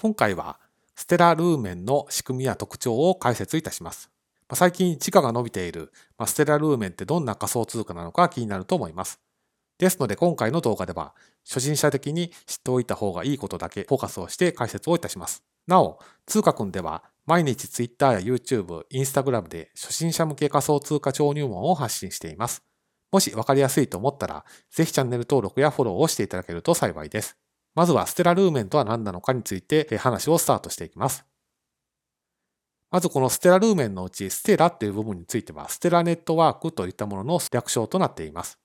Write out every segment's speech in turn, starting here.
今回はステラルーメンの仕組みや特徴を解説いたします。最近時価が伸びているステラルーメンってどんな仮想通貨なのか気になると思います。ですので今回の動画では初心者的に知っておいた方がいいことだけフォーカスをして解説をいたします。なお、通貨くんでは毎日 Twitter や YouTube、Instagram で初心者向け仮想通貨超入門を発信しています。もし分かりやすいと思ったら、ぜひチャンネル登録やフォローをしていただけると幸いです。まずはステラルーメンとは何なのかについて話をスタートしていきます。まずこのステラルーメンのうちステラっていう部分についてはステラネットワークといったものの略称となっています。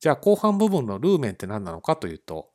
じゃあ後半部分のルーメンって何なのかというと、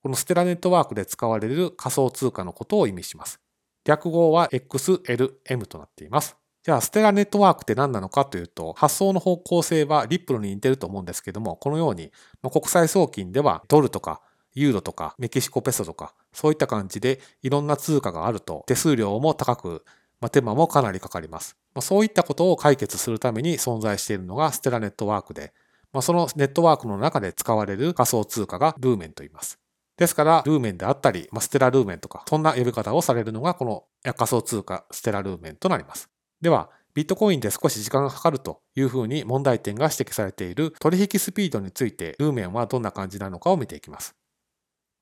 このステラネットワークで使われる仮想通貨のことを意味します。略語は XLM となっています。じゃあ、ステラネットワークって何なのかというと、発想の方向性はリップルに似てると思うんですけども、このように、国際送金ではドルとかユーロとかメキシコペソとか、そういった感じでいろんな通貨があると手数料も高く、まあ、手間もかなりかかります。まあ、そういったことを解決するために存在しているのがステラネットワークで、まあ、そのネットワークの中で使われる仮想通貨がルーメンと言います。ですから、ルーメンであったり、まあ、ステラルーメンとか、そんな呼び方をされるのがこの仮想通貨ステラルーメンとなります。では、ビットコインで少し時間がかかるというふうに問題点が指摘されている取引スピードについて、ルーメンはどんな感じなのかを見ていきます。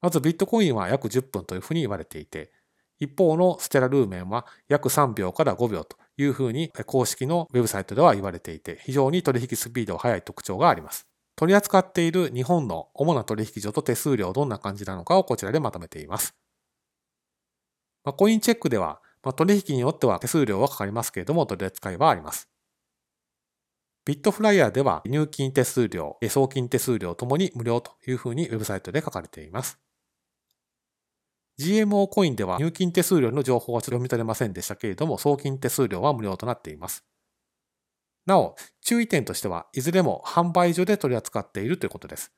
まずビットコインは約10分というふうに言われていて、一方のステラルーメンは約3秒から5秒というふうに公式のウェブサイトでは言われていて、非常に取引スピードが速い特徴があります。取り扱っている日本の主な取引所と手数料どんな感じなのかをこちらでまとめています。まあ、コインチェックでは、まあ、取引によっては手数料はかかりますけれども取り扱いはあります。ビットフライヤーでは入金手数料、送金手数料ともに無料というふうにウェブサイトで書かれています。GMO コインでは入金手数料の情報は読み取れませんでしたけれども、送金手数料は無料となっています。なお、注意点としては、いずれも販売所で取り扱っているということです。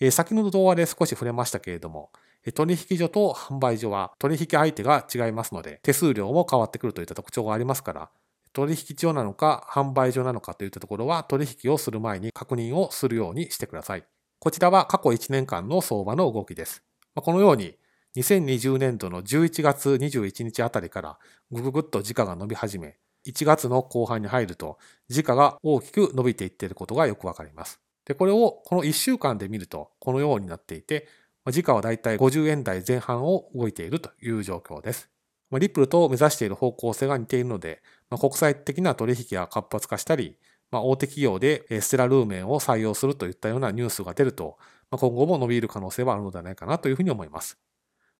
え先ほど動画で少し触れましたけれども、取引所と販売所は取引相手が違いますので、手数料も変わってくるといった特徴がありますから、取引所なのか販売所なのかといったところは取引をする前に確認をするようにしてください。こちらは過去1年間の相場の動きです。このように2020年度の11月21日あたりからぐぐぐっと時価が伸び始め、1月の後半に入ると時価が大きく伸びていっていることがよくわかります。で、これをこの1週間で見るとこのようになっていて、時価はだいたい50円台前半を動いているという状況です。リップルと目指している方向性が似ているので、国際的な取引が活発化したり、大手企業でステラルーメンを採用するといったようなニュースが出ると、今後も伸びる可能性はあるのではないかなというふうに思います。